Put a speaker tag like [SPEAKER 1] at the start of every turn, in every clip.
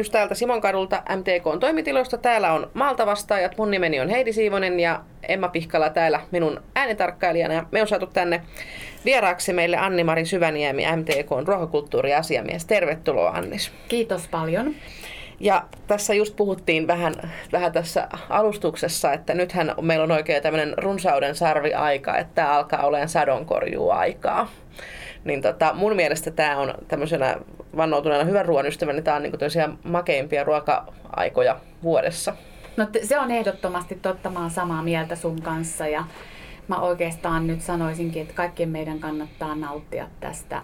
[SPEAKER 1] lähetys täältä Simonkadulta MTK toimitiloista. Täällä on Maalta vastaajat. Mun nimeni on Heidi Siivonen ja Emma Pihkala täällä minun äänitarkkailijana. Ja me on saatu tänne vieraaksi meille Anni-Mari Syväniemi, MTK ruokakulttuuriasiamies. Tervetuloa Annis.
[SPEAKER 2] Kiitos paljon.
[SPEAKER 1] Ja tässä just puhuttiin vähän, vähän tässä alustuksessa, että nythän meillä on oikein tämmöinen runsauden sarvi-aika, että tämä alkaa olemaan sadonkorjuaikaa. Niin tota, mun mielestä tämä on tämmöisenä vannoutuneena hyvän ruoan ystävänä, niin tämä on niinku makeimpia ruoka-aikoja vuodessa.
[SPEAKER 2] No se on ehdottomasti totta, mä oon samaa mieltä sun kanssa ja mä oikeastaan nyt sanoisinkin, että kaikkien meidän kannattaa nauttia tästä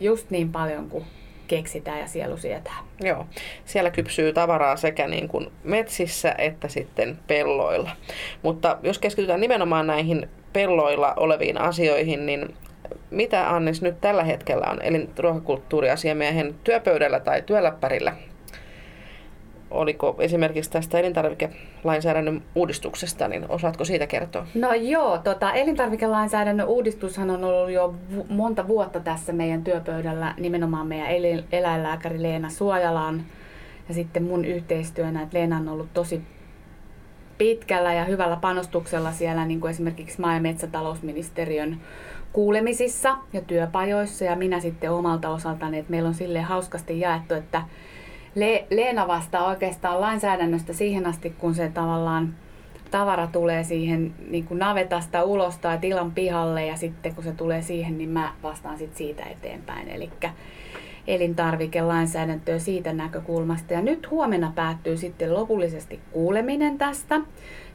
[SPEAKER 2] just niin paljon kuin keksitään ja sielu sietää.
[SPEAKER 1] Joo, siellä kypsyy tavaraa sekä niin kuin metsissä että sitten pelloilla. Mutta jos keskitytään nimenomaan näihin pelloilla oleviin asioihin, niin mitä Annis nyt tällä hetkellä on elinruokakulttuuriasiamiehen työpöydällä tai työläppärillä? Oliko esimerkiksi tästä elintarvikelainsäädännön uudistuksesta, niin osaatko siitä kertoa?
[SPEAKER 2] No joo, tota, elintarvikelainsäädännön uudistushan on ollut jo monta vuotta tässä meidän työpöydällä, nimenomaan meidän eläinlääkäri Leena Suojalan ja sitten mun yhteistyönä, että Leena on ollut tosi pitkällä ja hyvällä panostuksella siellä niin kuin esimerkiksi maa- ja metsätalousministeriön kuulemisissa ja työpajoissa ja minä sitten omalta osaltani, että meillä on sille hauskasti jaettu, että Le- Leena vastaa oikeastaan lainsäädännöstä siihen asti, kun se tavallaan tavara tulee siihen niin kuin navetasta ulos tai tilan pihalle ja sitten kun se tulee siihen, niin mä vastaan sitten siitä eteenpäin. Eli elintarvikelainsäädäntöä siitä näkökulmasta. Ja nyt huomenna päättyy sitten lopullisesti kuuleminen tästä.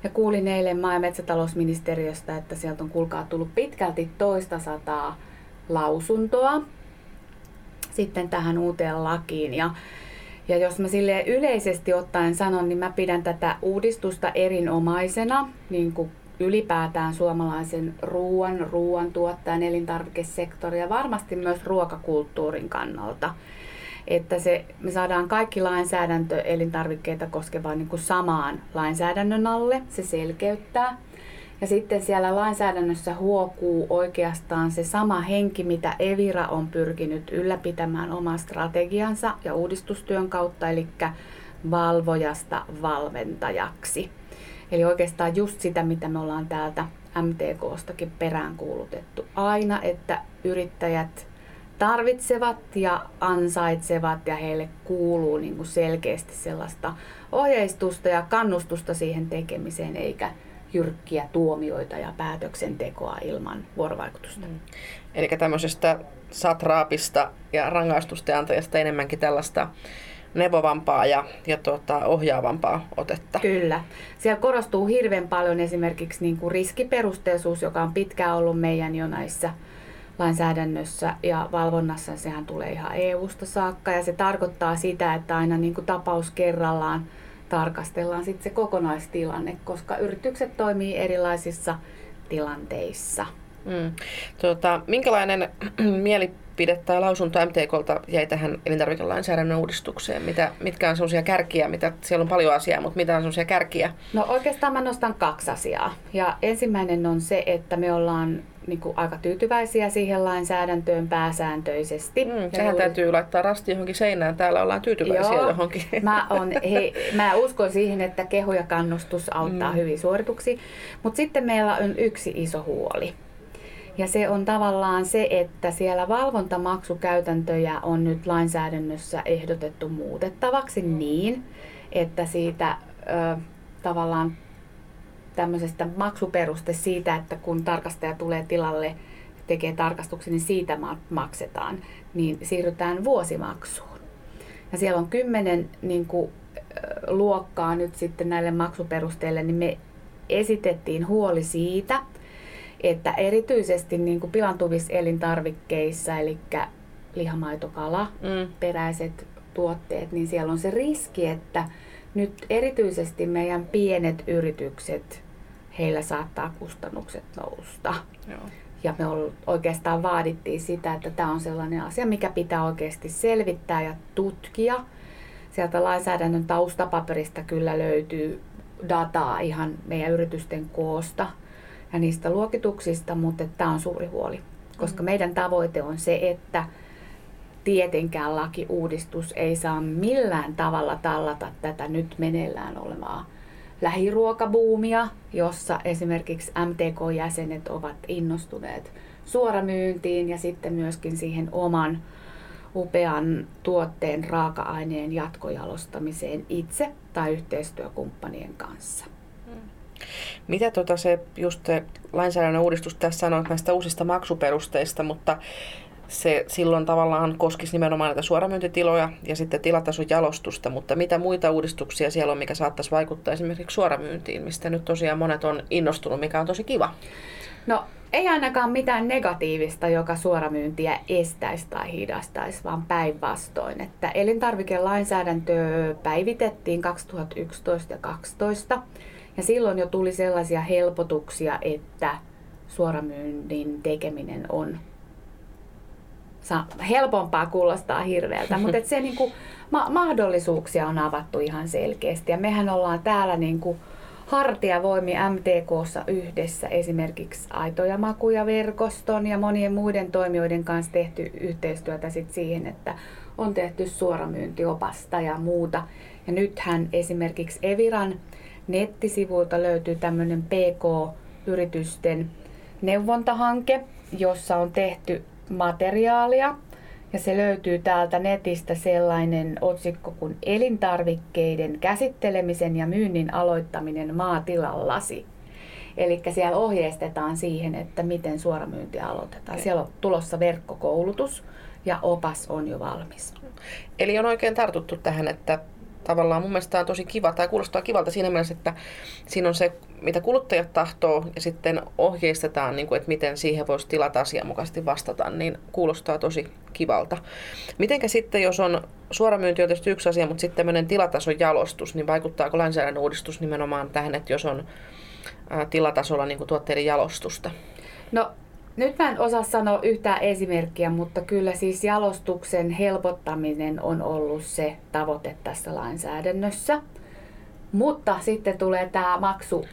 [SPEAKER 2] Ja kuulin eilen maa- ja metsätalousministeriöstä, että sieltä on kuulkaa tullut pitkälti toista sataa lausuntoa sitten tähän uuteen lakiin. Ja, ja jos mä sille yleisesti ottaen sanon, niin mä pidän tätä uudistusta erinomaisena, niin kuin ylipäätään suomalaisen ruoan, ruoantuottajan, ja varmasti myös ruokakulttuurin kannalta. Että se, me saadaan kaikki lainsäädäntö elintarvikkeita koskevaan niin kuin samaan lainsäädännön alle. Se selkeyttää. Ja sitten siellä lainsäädännössä huokuu oikeastaan se sama henki, mitä Evira on pyrkinyt ylläpitämään oman strategiansa ja uudistustyön kautta, eli valvojasta valmentajaksi. Eli oikeastaan just sitä, mitä me ollaan täältä MTKstakin peräänkuulutettu aina, että yrittäjät tarvitsevat ja ansaitsevat ja heille kuuluu niin kuin selkeästi sellaista ohjeistusta ja kannustusta siihen tekemiseen, eikä jyrkkiä tuomioita ja päätöksentekoa ilman vuorovaikutusta. Mm.
[SPEAKER 1] Eli tämmöisestä satraapista ja rangaistusten antajasta enemmänkin tällaista neuvovampaa ja, ja tuota, ohjaavampaa otetta.
[SPEAKER 2] Kyllä. Siellä korostuu hirveän paljon esimerkiksi niin kuin riskiperusteisuus, joka on pitkään ollut meidän jo näissä lainsäädännössä ja valvonnassa. Sehän tulee ihan EU-sta saakka ja se tarkoittaa sitä, että aina niin kuin tapaus kerrallaan tarkastellaan sitten se kokonaistilanne, koska yritykset toimii erilaisissa tilanteissa.
[SPEAKER 1] Mm. Tuota, minkälainen mielipide tai lausunto MTKlta jäi tähän elintarvikelainsäädännön uudistukseen? Mitä, mitkä on sellaisia kärkiä, mitä, siellä on paljon asiaa, mutta mitä on sellaisia kärkiä?
[SPEAKER 2] No oikeastaan mä nostan kaksi asiaa. Ja ensimmäinen on se, että me ollaan niin kuin aika tyytyväisiä siihen lainsäädäntöön pääsääntöisesti. Mm,
[SPEAKER 1] sehän juuri... täytyy laittaa rasti johonkin seinään. Täällä ollaan tyytyväisiä
[SPEAKER 2] Joo,
[SPEAKER 1] johonkin.
[SPEAKER 2] Mä, on, he, mä uskon siihen, että kehu ja kannustus auttaa mm. hyvin suorituksi. Mutta sitten meillä on yksi iso huoli. Ja se on tavallaan se, että siellä valvontamaksukäytäntöjä on nyt lainsäädännössä ehdotettu muutettavaksi niin, että siitä ö, tavallaan tämmöisestä maksuperuste siitä, että kun tarkastaja tulee tilalle tekee tarkastuksen, niin siitä maksetaan, niin siirrytään vuosimaksuun. Ja siellä on kymmenen niin kuin, luokkaa nyt sitten näille maksuperusteille, niin me esitettiin huoli siitä, että erityisesti niin kuin pilantuvissa elintarvikkeissa, eli lihamaitokala, mm. peräiset tuotteet, niin siellä on se riski, että nyt erityisesti meidän pienet yritykset, heillä saattaa kustannukset nousta. Joo. Ja me oikeastaan vaadittiin sitä, että tämä on sellainen asia, mikä pitää oikeasti selvittää ja tutkia. Sieltä lainsäädännön taustapaperista kyllä löytyy dataa ihan meidän yritysten koosta ja niistä luokituksista, mutta tämä on suuri huoli. Koska mm. meidän tavoite on se, että tietenkään lakiuudistus ei saa millään tavalla tallata tätä nyt meneillään olevaa lähiruokabuumia, jossa esimerkiksi MTK-jäsenet ovat innostuneet suoramyyntiin ja sitten myöskin siihen oman upean tuotteen raaka-aineen jatkojalostamiseen itse tai yhteistyökumppanien kanssa.
[SPEAKER 1] Mitä tota se just se lainsäädännön uudistus tässä sanoo näistä uusista maksuperusteista, mutta se silloin tavallaan koskisi nimenomaan näitä suoramyyntitiloja ja sitten tilatason jalostusta, mutta mitä muita uudistuksia siellä on, mikä saattaisi vaikuttaa esimerkiksi suoramyyntiin, mistä nyt tosiaan monet on innostunut, mikä on tosi kiva?
[SPEAKER 2] No ei ainakaan mitään negatiivista, joka suoramyyntiä estäisi tai hidastaisi, vaan päinvastoin. Että elintarvikelainsäädäntö päivitettiin 2011 ja 2012 ja silloin jo tuli sellaisia helpotuksia, että suoramyynnin tekeminen on helpompaa kuulostaa hirveältä, mutta et se niinku, ma- mahdollisuuksia on avattu ihan selkeästi. Ja mehän ollaan täällä niinku hartiavoimi MTKssa yhdessä esimerkiksi Aitoja Makuja verkoston ja monien muiden toimijoiden kanssa tehty yhteistyötä sit siihen, että on tehty suoramyyntiopasta ja muuta. Ja nythän esimerkiksi Eviran nettisivuilta löytyy tämmöinen PK-yritysten neuvontahanke, jossa on tehty materiaalia. Ja se löytyy täältä netistä sellainen otsikko kuin elintarvikkeiden käsittelemisen ja myynnin aloittaminen maatilallasi. Eli siellä ohjeistetaan siihen, että miten suoramyynti aloitetaan. Okay. Siellä on tulossa verkkokoulutus ja opas on jo valmis.
[SPEAKER 1] Eli on oikein tartuttu tähän, että tavallaan mun mielestä on tosi kiva, tai kuulostaa kivalta siinä mielessä, että siinä on se, mitä kuluttajat tahtoo, ja sitten ohjeistetaan, niin kuin, että miten siihen voisi tilata asianmukaisesti vastata, niin kuulostaa tosi kivalta. Mitenkä sitten, jos on suoramyynti on tietysti yksi asia, mutta sitten tämmöinen tilatason jalostus, niin vaikuttaako lainsäädännön uudistus nimenomaan tähän, että jos on tilatasolla niin kuin tuotteiden jalostusta?
[SPEAKER 2] No nyt mä en osaa sanoa yhtään esimerkkiä, mutta kyllä siis jalostuksen helpottaminen on ollut se tavoite tässä lainsäädännössä. Mutta sitten tulee tämä maksu,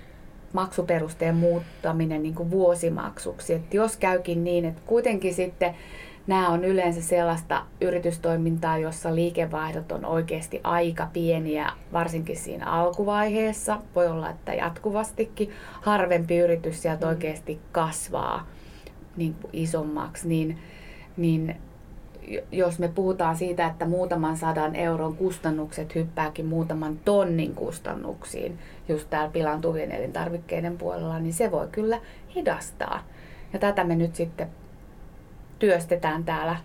[SPEAKER 2] maksuperusteen muuttaminen niin kuin vuosimaksuksi. Et jos käykin niin, että kuitenkin sitten nämä on yleensä sellaista yritystoimintaa, jossa liikevaihdot on oikeasti aika pieniä, varsinkin siinä alkuvaiheessa. Voi olla, että jatkuvastikin harvempi yritys sieltä mm. oikeasti kasvaa niin kuin isommaksi, niin, niin jos me puhutaan siitä, että muutaman sadan euron kustannukset hyppääkin muutaman tonnin kustannuksiin just täällä pilantuvien elintarvikkeiden puolella, niin se voi kyllä hidastaa. Ja tätä me nyt sitten työstetään täällä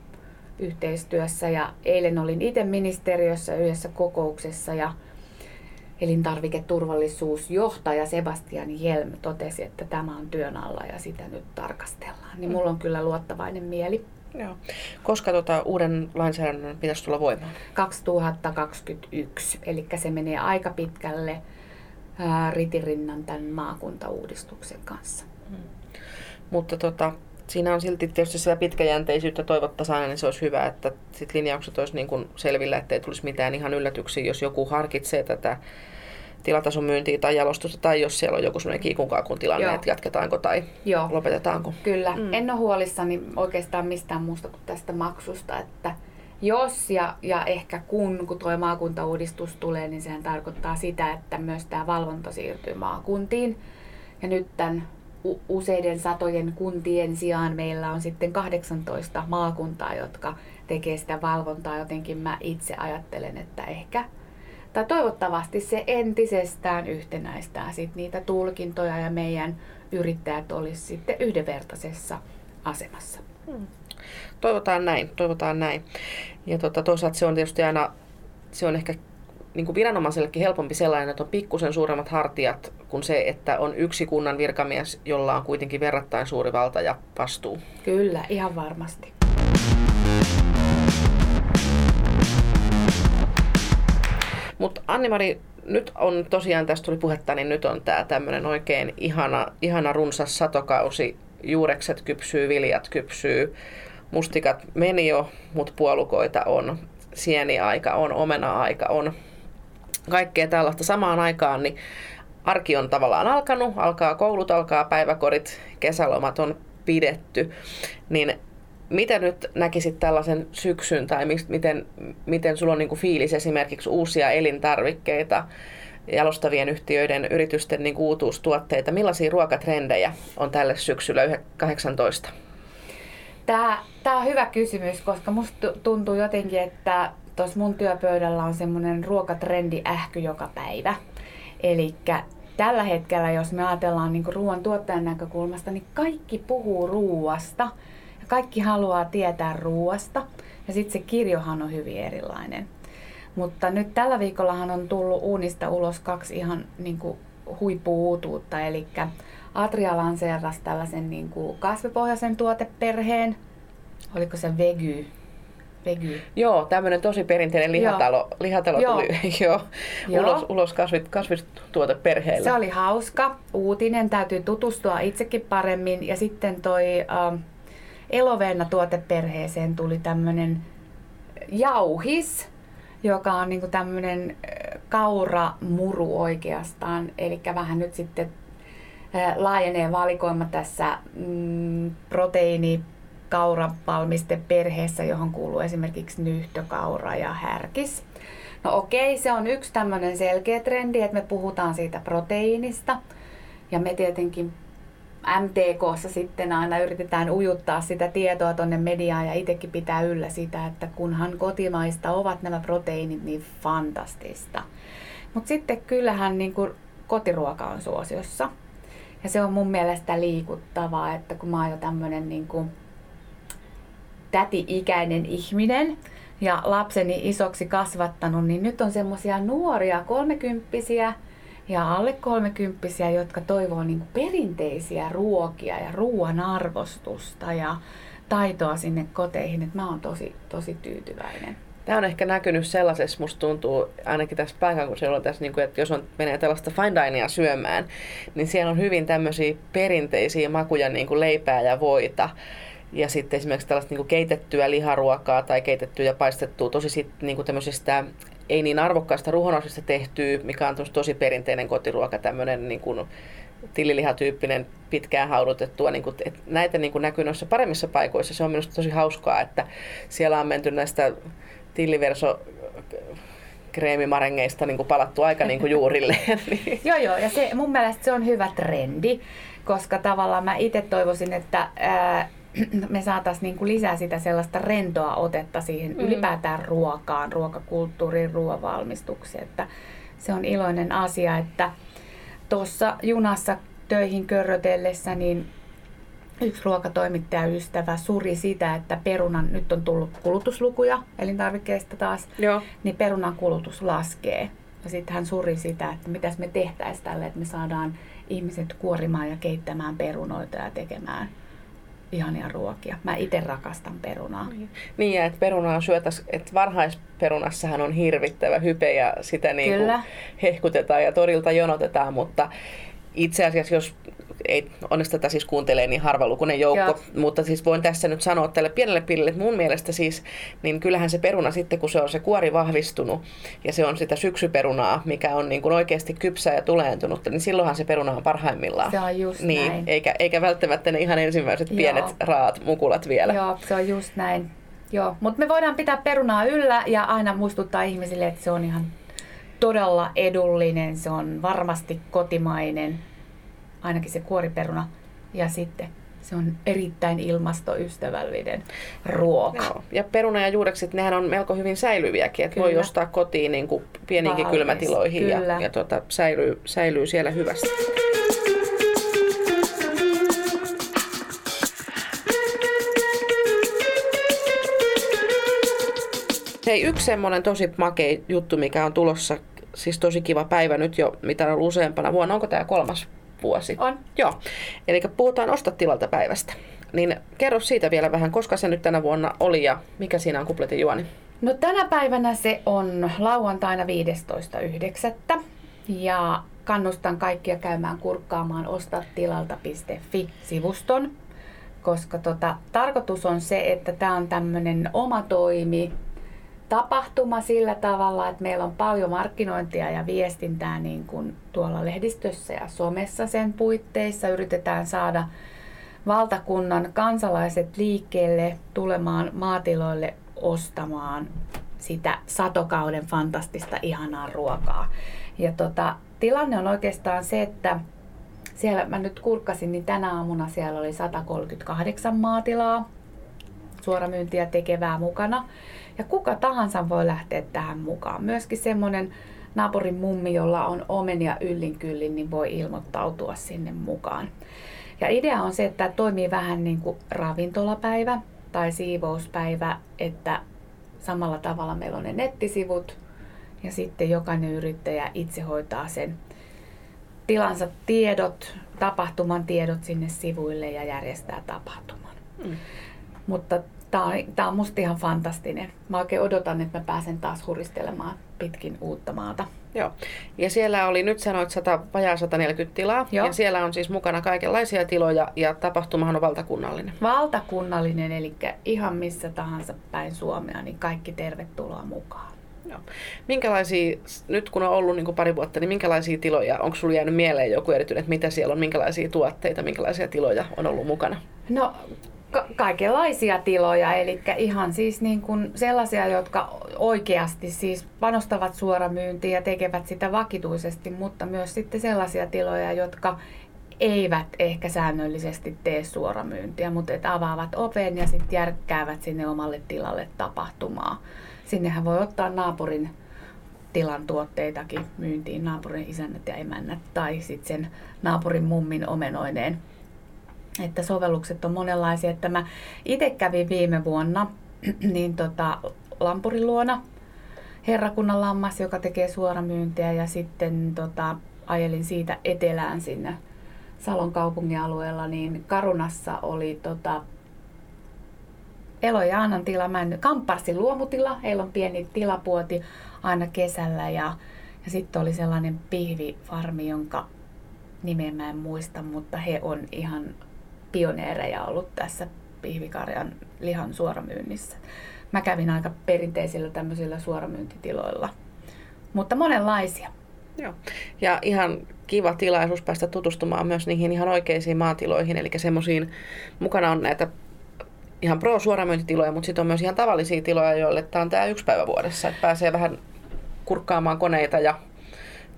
[SPEAKER 2] yhteistyössä. Ja eilen olin itse ministeriössä yhdessä kokouksessa ja elintarviketurvallisuusjohtaja Sebastian Helm totesi, että tämä on työn alla ja sitä nyt tarkastellaan. Niin mulla on kyllä luottavainen mieli.
[SPEAKER 1] Joo. Koska tuota, uuden lainsäädännön pitäisi tulla voimaan?
[SPEAKER 2] 2021, eli se menee aika pitkälle ää, ritirinnan tämän maakuntauudistuksen kanssa. Hmm.
[SPEAKER 1] Mutta tota, siinä on silti tietysti sitä pitkäjänteisyyttä toivottaisiin aina, niin se olisi hyvä, että sit linjaukset olisi niin kuin selvillä, ettei tulisi mitään ihan yllätyksiä, jos joku harkitsee tätä tilatason myyntiä tai jalostusta, tai jos siellä on joku sellainen kiikunkaakun tilanne, Joo. että jatketaanko tai Joo. lopetetaanko.
[SPEAKER 2] Kyllä, mm. en ole huolissani oikeastaan mistään muusta kuin tästä maksusta, että jos ja, ja ehkä kun, kun tuo maakuntauudistus tulee, niin sehän tarkoittaa sitä, että myös tämä valvonta siirtyy maakuntiin. Ja nyt tämän useiden satojen kuntien sijaan meillä on sitten 18 maakuntaa, jotka tekee sitä valvontaa. Jotenkin mä itse ajattelen, että ehkä tai toivottavasti se entisestään yhtenäistää sit niitä tulkintoja ja meidän yrittäjät olisi sitten yhdenvertaisessa asemassa. Hmm.
[SPEAKER 1] Toivotaan näin, toivotaan näin. Ja tota, toisaalta se on tietysti aina, se on ehkä niin kuin viranomaisellekin helpompi sellainen, että on pikkusen suuremmat hartiat kuin se, että on yksi kunnan virkamies, jolla on kuitenkin verrattain suuri valta ja vastuu.
[SPEAKER 2] Kyllä, ihan varmasti.
[SPEAKER 1] Mutta Anni-Mari, nyt on tosiaan, tästä tuli puhetta, niin nyt on tämä tämmöinen oikein ihana, ihana runsas satokausi. Juurekset kypsyy, viljat kypsyy, mustikat meni jo, mutta puolukoita on, sieniaika on, omena-aika on, kaikkea tällaista samaan aikaan, niin arki on tavallaan alkanut, alkaa koulut, alkaa päiväkorit, kesälomat on pidetty, niin mitä nyt näkisit tällaisen syksyn tai miten, miten sulla on niin kuin fiilis esimerkiksi uusia elintarvikkeita, jalostavien yhtiöiden, yritysten niin uutuustuotteita. Millaisia ruokatrendejä on tälle syksyllä 18?
[SPEAKER 2] Tämä, tämä on hyvä kysymys, koska musta tuntuu jotenkin, että tuossa mun työpöydällä on semmoinen ruokatrendi ähky joka päivä. Eli tällä hetkellä, jos me ajatellaan niin ruoan tuottajan näkökulmasta, niin kaikki puhuu ruuasta ja kaikki haluaa tietää ruuasta. Ja sitten se kirjohan on hyvin erilainen. Mutta nyt tällä viikollahan on tullut uunista ulos kaksi ihan niin kuin huippuutuutta, eli Atria lanseerasi tällaisen niin kuin kasvipohjaisen tuoteperheen, oliko se Vegu, Vegu.
[SPEAKER 1] Joo, tämmöinen tosi perinteinen lihatalo, Joo. lihatalo Joo. tuli jo Joo. ulos, ulos kasvit, kasvistuoteperheelle.
[SPEAKER 2] Se oli hauska uutinen, täytyy tutustua itsekin paremmin. Ja sitten toi äh, Eloveena tuoteperheeseen tuli tämmöinen jauhis, joka on niinku tämmöinen kauramuru oikeastaan. Eli vähän nyt sitten laajenee valikoima tässä mm, proteiini kauravalmisteperheessä, johon kuuluu esimerkiksi nyhtökaura ja härkis. No okei, se on yksi tämmöinen selkeä trendi, että me puhutaan siitä proteiinista. Ja me tietenkin MTKssa sitten aina yritetään ujuttaa sitä tietoa tuonne mediaan ja itsekin pitää yllä sitä, että kunhan kotimaista ovat nämä proteiinit, niin fantastista. Mutta sitten kyllähän niin kuin kotiruoka on suosiossa. Ja se on mun mielestä liikuttavaa, että kun mä oon jo tämmönen niin täti-ikäinen ihminen ja lapseni isoksi kasvattanut, niin nyt on semmoisia nuoria kolmekymppisiä, ja alle kolmekymppisiä, jotka toivoo niin perinteisiä ruokia ja ruoan arvostusta ja taitoa sinne koteihin, että mä oon tosi, tosi tyytyväinen.
[SPEAKER 1] Tämä on ehkä näkynyt sellaisessa, musta tuntuu ainakin tässä pääkaupunkiseudulla, tässä, niin kuin, että jos on, menee tällaista fine dinea syömään, niin siellä on hyvin tämmöisiä perinteisiä makuja, niin kuin leipää ja voita. Ja sitten esimerkiksi tällaista niin kuin keitettyä liharuokaa tai keitettyä ja paistettua tosi sit, niin kuin tämmöisistä ei niin arvokkaasta ruhonosista tehtyä, mikä on tosi perinteinen kotiruoka, tämmöinen niin kuin tililihatyyppinen pitkään haudutettua. Niin kuin, että näitä niin kuin näkyy noissa paremmissa paikoissa. Se on minusta tosi hauskaa, että siellä on menty näistä tilliverso kreemimarengeista niin kuin palattu aika niin kuin juurille.
[SPEAKER 2] joo, joo, ja se, mun mielestä se on hyvä trendi, koska tavallaan mä itse toivoisin, että ää, me saataisiin niin kuin lisää sitä sellaista rentoa otetta siihen mm. ylipäätään ruokaan, ruokakulttuuriin, ruoanvalmistukseen. Että se on iloinen asia, että tuossa junassa töihin körrötellessä niin yksi ruokatoimittajaystävä suri sitä, että perunan, nyt on tullut kulutuslukuja elintarvikkeista taas, Joo. niin perunan kulutus laskee. Ja sitten hän suri sitä, että mitäs me tehtäisiin tälle, että me saadaan ihmiset kuorimaan ja keittämään perunoita ja tekemään ihania ruokia. Mä itse rakastan perunaa. Niin,
[SPEAKER 1] niin että perunaa syötäisiin, että varhaisperunassahan on hirvittävä hype ja sitä niin hehkutetaan ja torilta jonotetaan, mutta itse asiassa jos ei onneksi tätä siis kuuntelee niin harvalukuinen joukko, Joo. mutta siis voin tässä nyt sanoa tälle pienelle pillille, että mun mielestä siis, niin kyllähän se peruna sitten, kun se on se kuori vahvistunut ja se on sitä syksyperunaa, mikä on niin kuin oikeasti kypsää ja tuleentunutta, niin silloinhan se peruna on parhaimmillaan.
[SPEAKER 2] Se on just
[SPEAKER 1] niin,
[SPEAKER 2] näin.
[SPEAKER 1] Eikä, eikä välttämättä ne ihan ensimmäiset Joo. pienet raat mukulat vielä.
[SPEAKER 2] Joo, se on just näin. Joo, mutta me voidaan pitää perunaa yllä ja aina muistuttaa ihmisille, että se on ihan todella edullinen, se on varmasti kotimainen, ainakin se kuoriperuna. Ja sitten se on erittäin ilmastoystävällinen ruoka. Joo.
[SPEAKER 1] Ja peruna ja juurekset, nehän on melko hyvin säilyviäkin, että voi ostaa kotiin niin kuin pieniinkin Valmis. kylmätiloihin Kyllä. ja, ja tuota, säilyy, säilyy siellä hyvästi. Hei, yksi semmoinen tosi makei juttu, mikä on tulossa, siis tosi kiva päivä nyt jo, mitä on ollut useampana vuonna. Onko tämä kolmas vuosi.
[SPEAKER 2] On.
[SPEAKER 1] Joo. Eli puhutaan Osta tilalta päivästä. Niin kerro siitä vielä vähän, koska se nyt tänä vuonna oli ja mikä siinä on kupletin juoni?
[SPEAKER 2] No tänä päivänä se on lauantaina 15.9. Ja kannustan kaikkia käymään kurkkaamaan ostatilalta.fi-sivuston, koska tota, tarkoitus on se, että tämä on tämmöinen oma toimi, tapahtuma sillä tavalla, että meillä on paljon markkinointia ja viestintää niin kuin tuolla lehdistössä ja somessa sen puitteissa. Yritetään saada valtakunnan kansalaiset liikkeelle tulemaan maatiloille ostamaan sitä satokauden fantastista ihanaa ruokaa. Ja tota, tilanne on oikeastaan se, että siellä mä nyt kurkkasin, niin tänä aamuna siellä oli 138 maatilaa suoramyyntiä tekevää mukana. Ja kuka tahansa voi lähteä tähän mukaan. Myöskin semmoinen naapurin mummi, jolla on omenia yllin kyllin, niin voi ilmoittautua sinne mukaan. Ja idea on se, että toimii vähän niin kuin ravintolapäivä tai siivouspäivä, että samalla tavalla meillä on ne nettisivut ja sitten jokainen yrittäjä itse hoitaa sen tilansa tiedot, tapahtuman tiedot sinne sivuille ja järjestää tapahtuman. Mm. Mutta tämä on, tää on musta ihan fantastinen. Mä oikein odotan, että mä pääsen taas huristelemaan pitkin uutta maata.
[SPEAKER 1] Joo. Ja siellä oli, nyt sanoit, 100, vajaa 140 tilaa. Joo. Ja siellä on siis mukana kaikenlaisia tiloja ja tapahtumahan on valtakunnallinen.
[SPEAKER 2] Valtakunnallinen, eli ihan missä tahansa päin Suomea, niin kaikki tervetuloa mukaan.
[SPEAKER 1] Joo. Minkälaisia, nyt kun on ollut niin kuin pari vuotta, niin minkälaisia tiloja, onko sinulla jäänyt mieleen joku erityinen, että mitä siellä on, minkälaisia tuotteita, minkälaisia tiloja on ollut mukana?
[SPEAKER 2] No ka- kaikenlaisia tiloja, eli ihan siis niin kuin sellaisia, jotka oikeasti siis panostavat suoramyyntiin ja tekevät sitä vakituisesti, mutta myös sitten sellaisia tiloja, jotka eivät ehkä säännöllisesti tee suoramyyntiä, mutta että avaavat oven ja sitten järkkäävät sinne omalle tilalle tapahtumaa. Sinnehän voi ottaa naapurin tilan tuotteitakin myyntiin, naapurin isännät ja emännät tai sitten sen naapurin mummin omenoineen että sovellukset on monenlaisia. Että mä itse kävin viime vuonna niin tota, Lampurin luona herrakunnan lammas, joka tekee suoramyyntiä ja sitten tota, ajelin siitä etelään sinne Salon kaupungin alueella, niin Karunassa oli tota, Elo ja Annan tila, mä en, Kampparsin luomutila, heillä on pieni tilapuoti aina kesällä ja, ja sitten oli sellainen pihvifarmi, jonka nimeä mä en muista, mutta he on ihan pioneereja ollut tässä pihvikarjan lihan suoramyynnissä. Mä kävin aika perinteisillä tämmöisillä suoramyyntitiloilla, mutta monenlaisia.
[SPEAKER 1] Joo. Ja ihan kiva tilaisuus päästä tutustumaan myös niihin ihan oikeisiin maatiloihin, eli semmoisiin, mukana on näitä ihan pro-suoramyyntitiloja, mutta sitten on myös ihan tavallisia tiloja, joille tämä on tämä yksi päivä vuodessa, että pääsee vähän kurkkaamaan koneita ja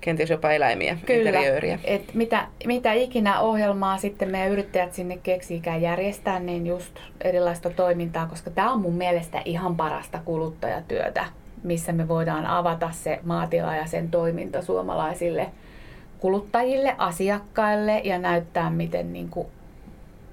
[SPEAKER 1] kenties jopa eläimiä,
[SPEAKER 2] Kyllä, et mitä, mitä ikinä ohjelmaa sitten meidän yrittäjät sinne keksiikään järjestää, niin just erilaista toimintaa, koska tämä on mun mielestä ihan parasta kuluttajatyötä, missä me voidaan avata se maatila ja sen toiminta suomalaisille kuluttajille, asiakkaille ja näyttää, miten niin kuin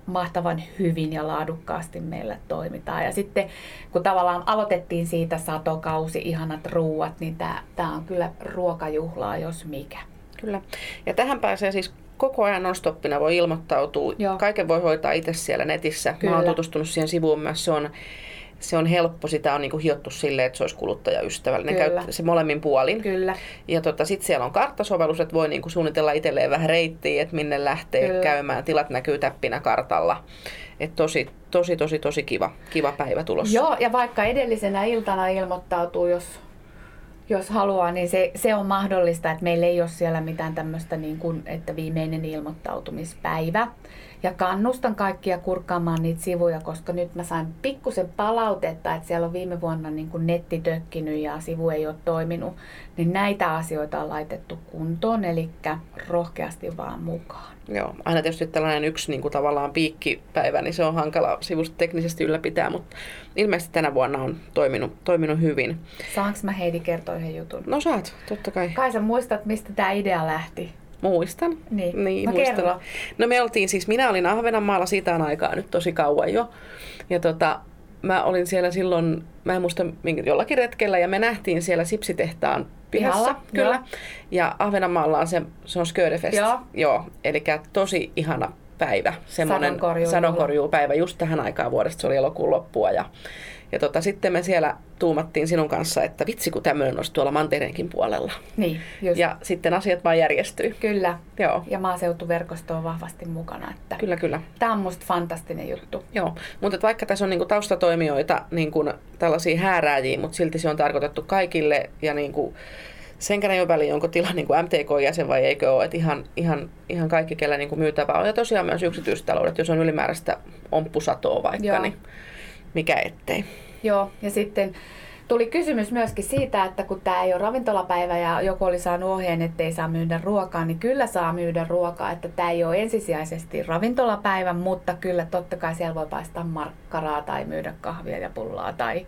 [SPEAKER 2] mahtavan hyvin ja laadukkaasti meillä toimitaan. Ja sitten kun tavallaan aloitettiin siitä satokausi, ihanat ruuat, niin tämä on kyllä ruokajuhlaa, jos mikä.
[SPEAKER 1] Kyllä. Ja tähän pääsee siis koko ajan non-stoppina voi ilmoittautua. Joo. Kaiken voi hoitaa itse siellä netissä. Kyllä. Mä oon tutustunut siihen sivuun myös. Se on se on helppo, sitä on niinku hiottu silleen, että se olisi kuluttajaystävällinen. Kyllä. Käy se molemmin puolin.
[SPEAKER 2] Kyllä.
[SPEAKER 1] Ja tota, sitten siellä on karttasovellus, että voi niinku suunnitella itselleen vähän reittiä, että minne lähtee Kyllä. käymään. Tilat näkyy täppinä kartalla. Et tosi, tosi, tosi, tosi kiva, kiva päivä tulossa.
[SPEAKER 2] Joo, ja vaikka edellisenä iltana ilmoittautuu, jos jos haluaa, niin se, se on mahdollista, että meillä ei ole siellä mitään tämmöistä, niin kuin, että viimeinen ilmoittautumispäivä. Ja kannustan kaikkia kurkkaamaan niitä sivuja, koska nyt mä sain pikkusen palautetta, että siellä on viime vuonna niin kuin netti tökkinyt ja sivu ei ole toiminut. Niin näitä asioita on laitettu kuntoon, eli rohkeasti vaan mukaan.
[SPEAKER 1] Joo, aina tietysti tällainen yksi niin kuin tavallaan piikkipäivä, niin se on hankala sivusta teknisesti ylläpitää, mutta ilmeisesti tänä vuonna on toiminut, toiminut hyvin.
[SPEAKER 2] Saanko mä Heidi kertoa yhden jutun?
[SPEAKER 1] No saat, totta kai.
[SPEAKER 2] Kai sä muistat, mistä tämä idea lähti?
[SPEAKER 1] Muistan.
[SPEAKER 2] Niin,
[SPEAKER 1] niin
[SPEAKER 2] no muistan. Kerro.
[SPEAKER 1] No me oltiin siis, minä olin Ahvenanmaalla siitä aikaa nyt tosi kauan jo. Ja tota, mä olin siellä silloin, mä en muista jollakin retkellä, ja me nähtiin siellä sipsitehtaan pihassa. Pihalla, kyllä. Jo. Ja Ahvenanmaalla on se, se on Sködefest. Joo. Joo. Eli tosi ihana päivä. Semmoinen sadonkorjuupäivä just tähän aikaan vuodesta. Se oli elokuun loppua. Ja, ja tota, sitten me siellä tuumattiin sinun kanssa, että vitsi kun tämmöinen olisi tuolla mantereenkin puolella.
[SPEAKER 2] Niin, just.
[SPEAKER 1] Ja sitten asiat vaan järjestyi.
[SPEAKER 2] Kyllä. Joo. Ja maaseutuverkosto on vahvasti mukana. Että
[SPEAKER 1] kyllä, kyllä.
[SPEAKER 2] Tämä on musta fantastinen juttu.
[SPEAKER 1] Joo, mutta vaikka tässä on niinku taustatoimijoita, niinku tällaisia häärääjiä, mutta silti se on tarkoitettu kaikille ja niinku, senkään ei ole väliä, onko tila niin kuin MTK-jäsen vai eikö ole. Että ihan, ihan, ihan kaikki, kellä niin kuin myytävää on. Ja tosiaan myös yksityistaloudet, jos on ylimääräistä omppusatoa vaikka, Joo. niin mikä ettei.
[SPEAKER 2] Joo, ja sitten tuli kysymys myöskin siitä, että kun tämä ei ole ravintolapäivä ja joku oli saanut ohjeen, että ei saa myydä ruokaa, niin kyllä saa myydä ruokaa. Että tämä ei ole ensisijaisesti ravintolapäivä, mutta kyllä totta kai siellä voi paistaa markkaraa tai myydä kahvia ja pullaa tai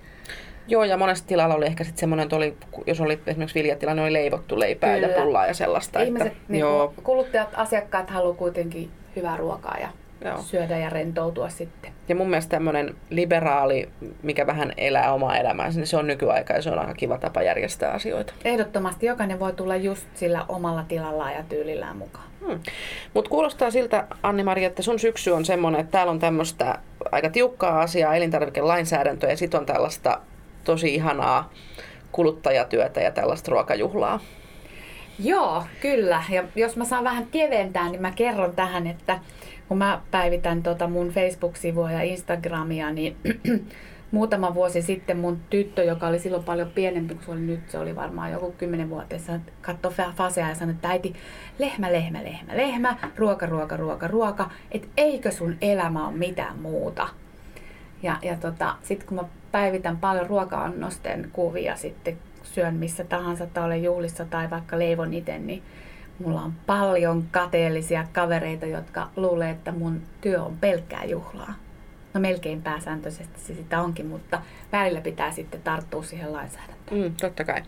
[SPEAKER 1] Joo, ja monesti tilalla oli ehkä sitten semmoinen, että oli, jos oli esimerkiksi viljatilanne, oli leivottu leipää Kyllä. ja pullaa ja sellaista.
[SPEAKER 2] Ihmiset, että, niin joo. kuluttajat, asiakkaat haluaa kuitenkin hyvää ruokaa ja joo. syödä ja rentoutua sitten.
[SPEAKER 1] Ja mun mielestä tämmöinen liberaali, mikä vähän elää omaa elämäänsä, niin se on nykyaika ja se on aika kiva tapa järjestää asioita.
[SPEAKER 2] Ehdottomasti jokainen voi tulla just sillä omalla tilallaan ja tyylillään mukaan. Hmm.
[SPEAKER 1] Mutta kuulostaa siltä, Anni-Mari, että sun syksy on semmoinen, että täällä on tämmöistä aika tiukkaa asiaa, elintarvikelainsäädäntöä ja sitten on tällaista tosi ihanaa kuluttajatyötä ja tällaista ruokajuhlaa.
[SPEAKER 2] Joo, kyllä. Ja jos mä saan vähän keventää, niin mä kerron tähän, että kun mä päivitän tota mun Facebook-sivua ja Instagramia, niin muutama vuosi sitten mun tyttö, joka oli silloin paljon pienempi kuin se oli nyt, se oli varmaan joku 10 vuotta, katsoi Fasea ja sanoi, että äiti, lehmä, lehmä, lehmä, lehmä, ruoka, ruoka, ruoka, ruoka, että eikö sun elämä ole mitään muuta. Ja, ja tota, sitten kun mä päivitän paljon ruoka-annosten kuvia sitten syön missä tahansa tai olen juhlissa tai vaikka leivon itse, niin mulla on paljon kateellisia kavereita, jotka luulee, että mun työ on pelkkää juhlaa. No melkein pääsääntöisesti se sitä onkin, mutta välillä pitää sitten tarttua siihen lainsäädäntöön.
[SPEAKER 1] Mm, totta kai.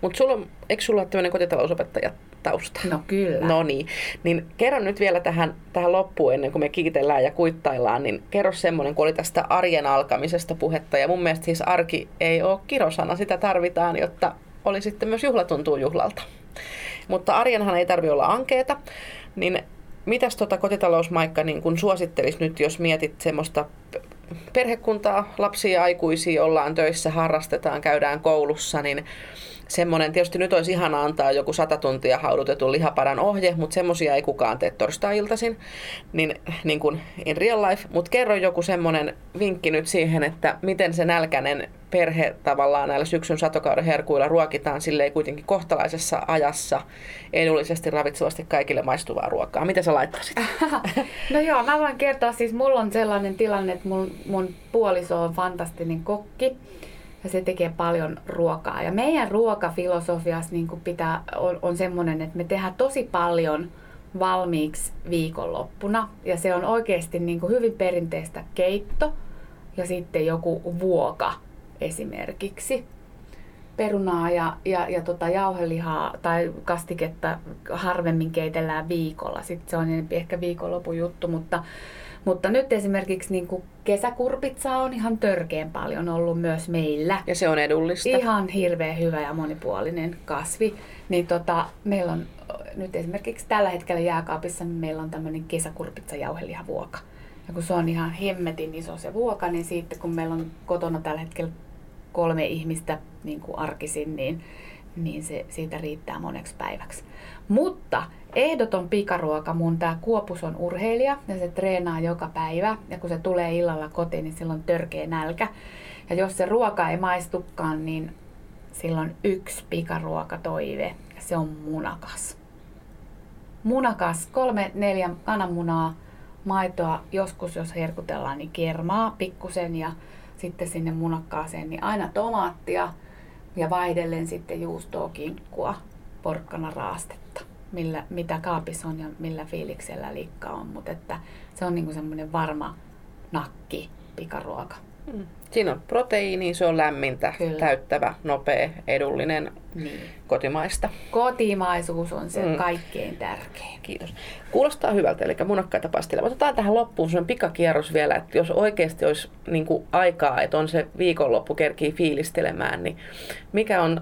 [SPEAKER 1] Mutta sulla eikö sulla ole tämmöinen kotitalousopettaja tausta.
[SPEAKER 2] No kyllä.
[SPEAKER 1] No niin. Niin kerro nyt vielä tähän, tähän loppuun ennen kuin me kiitellään ja kuittaillaan, niin kerro semmoinen, kun oli tästä arjen alkamisesta puhetta. Ja mun mielestä siis arki ei ole kirosana, sitä tarvitaan, jotta oli sitten myös juhla tuntuu juhlalta. Mutta arjenhan ei tarvi olla ankeeta, niin mitäs tota kotitalousmaikka niin kun suosittelis nyt, jos mietit semmoista perhekuntaa, lapsia ja aikuisia, ollaan töissä, harrastetaan, käydään koulussa, niin semmoinen, tietysti nyt olisi ihana antaa joku sata tuntia haudutetun lihaparan ohje, mutta semmoisia ei kukaan tee torstai-iltaisin, niin, niin kuin in real life. Mutta kerro joku semmoinen vinkki nyt siihen, että miten se nälkäinen perhe tavallaan näillä syksyn satokauden herkuilla ruokitaan silleen kuitenkin kohtalaisessa ajassa edullisesti ravitsevasti kaikille maistuvaa ruokaa. Mitä sä laittaisit?
[SPEAKER 2] no joo, mä voin kertoa, siis mulla on sellainen tilanne, että mun, mun puoliso on fantastinen kokki ja se tekee paljon ruokaa. Ja meidän ruokafilosofiassa niin pitää, on, on semmoinen, että me tehdään tosi paljon valmiiksi viikonloppuna. Ja se on oikeasti niin kuin hyvin perinteistä keitto ja sitten joku vuoka esimerkiksi. Perunaa ja, ja, ja tota jauhelihaa tai kastiketta harvemmin keitellään viikolla. Sitten se on ehkä viikonlopun juttu, mutta mutta nyt esimerkiksi niin kuin kesäkurpitsa on ihan törkeän paljon ollut myös meillä.
[SPEAKER 1] Ja se on edullista.
[SPEAKER 2] Ihan hirveän hyvä ja monipuolinen kasvi. Niin tota, meillä on nyt esimerkiksi tällä hetkellä jääkaapissa niin meillä on tämmöinen kesäkurpitsa jauhelihavuoka. Ja kun se on ihan hemmetin iso se vuoka, niin sitten kun meillä on kotona tällä hetkellä kolme ihmistä niin kuin arkisin, niin, niin se, siitä riittää moneksi päiväksi. Mutta ehdoton pikaruoka mun tää Kuopus on urheilija ja se treenaa joka päivä. Ja kun se tulee illalla kotiin, niin silloin törkeä nälkä. Ja jos se ruoka ei maistukaan, niin silloin yksi pikaruokatoive ja se on munakas. Munakas, kolme, neljä kananmunaa, maitoa, joskus jos herkutellaan, niin kermaa pikkusen ja sitten sinne munakkaaseen, niin aina tomaattia ja vaihdellen sitten juustoa, kinkkua, porkkana raastetta, millä, mitä kaapissa on ja millä fiiliksellä liikka on. Mutta että se on niinku semmoinen varma nakki pikaruoka. Mm.
[SPEAKER 1] Siinä on proteiini, se on lämmintä, Kyllä. täyttävä, nopea, edullinen, niin. kotimaista.
[SPEAKER 2] Kotimaisuus on se mm. kaikkein tärkein.
[SPEAKER 1] Kiitos. Kuulostaa hyvältä, eli munakkaita pastilla. Otetaan tähän loppuun sen pikakierros vielä, että jos oikeasti olisi niin kuin aikaa, että on se viikonloppu kerkii fiilistelemään, niin mikä on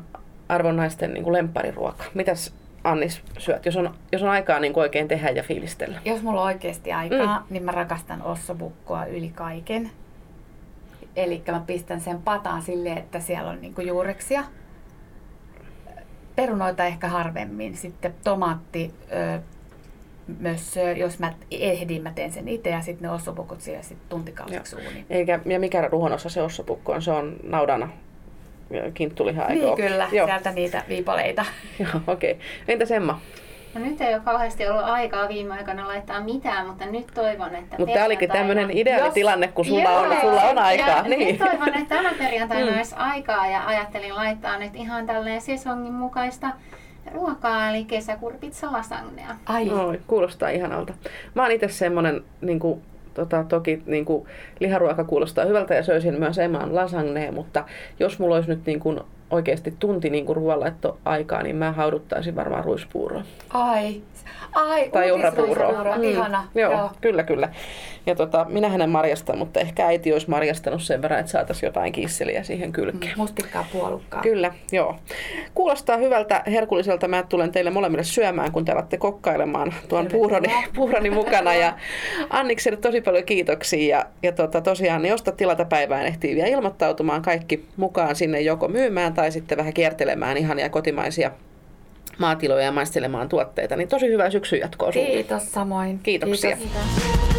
[SPEAKER 1] arvonnaisten niin lemppariruoka? Mitäs Annis syöt, jos on, jos on aikaa niin oikein tehdä ja fiilistellä?
[SPEAKER 2] Jos mulla on oikeasti aikaa, mm. niin mä rakastan ossobukkoa yli kaiken. Eli mä pistän sen pataan silleen, että siellä on niinku juureksia. Perunoita ehkä harvemmin. Sitten tomaatti, ö, myös jos mä ehdin, mä teen sen itse ja sitten ne ossopukut siellä sitten tuntikausiksi uuniin.
[SPEAKER 1] Eikä, ja mikä ruhon osa se ossopukko on? Se on naudana kinttulihaa,
[SPEAKER 2] Niin kyllä, Joo. sieltä niitä viipaleita.
[SPEAKER 1] Joo, okei. Okay. Entäs Emma?
[SPEAKER 3] No nyt ei ole kauheasti ollut aikaa viime aikoina laittaa mitään, mutta nyt toivon, että
[SPEAKER 1] Mutta tämä olikin tämmöinen ideaalitilanne, kun sulla on, sulla on aikaa. Ja
[SPEAKER 3] niin. Nyt toivon, että tänä perjantaina mm. olisi aikaa ja ajattelin laittaa nyt ihan tälleen sesongin mukaista ruokaa, eli kesäkurpitsa lasagnea.
[SPEAKER 1] Ai. No, kuulostaa ihanalta. Mä oon itse semmonen niin kuin, tota, toki niin kuin, liharuoka kuulostaa hyvältä ja söisin myös Emman lasagnea, mutta jos mulla olisi nyt niin kuin, oikeasti tunti niin ruoanlaitto aikaa, niin mä hauduttaisin varmaan ruispuuroa.
[SPEAKER 2] Ai, ai
[SPEAKER 1] tai uhrapuuroa.
[SPEAKER 2] Mm. Ihana.
[SPEAKER 1] Joo, Joo, kyllä, kyllä. Ja tota, minä en marjasta, mutta ehkä äiti olisi marjastanut sen verran, että saataisiin jotain kisseliä siihen kylkeen.
[SPEAKER 2] Mm, mustikkaa puolukkaa.
[SPEAKER 1] Kyllä, joo. Kuulostaa hyvältä, herkulliselta. Mä tulen teille molemmille syömään, kun te alatte kokkailemaan tuon puuroni, puuroni mukana. Ja Annikselle tosi paljon kiitoksia. Ja, ja tota, tosiaan, niin osta tilata päivään ehtii vielä ilmoittautumaan kaikki mukaan sinne joko myymään tai sitten vähän kiertelemään ihania kotimaisia maatiloja ja maistelemaan tuotteita. Niin tosi hyvää syksyn jatkoa
[SPEAKER 2] Kiitos samoin.
[SPEAKER 1] Kiitoksia.
[SPEAKER 2] Kiitos.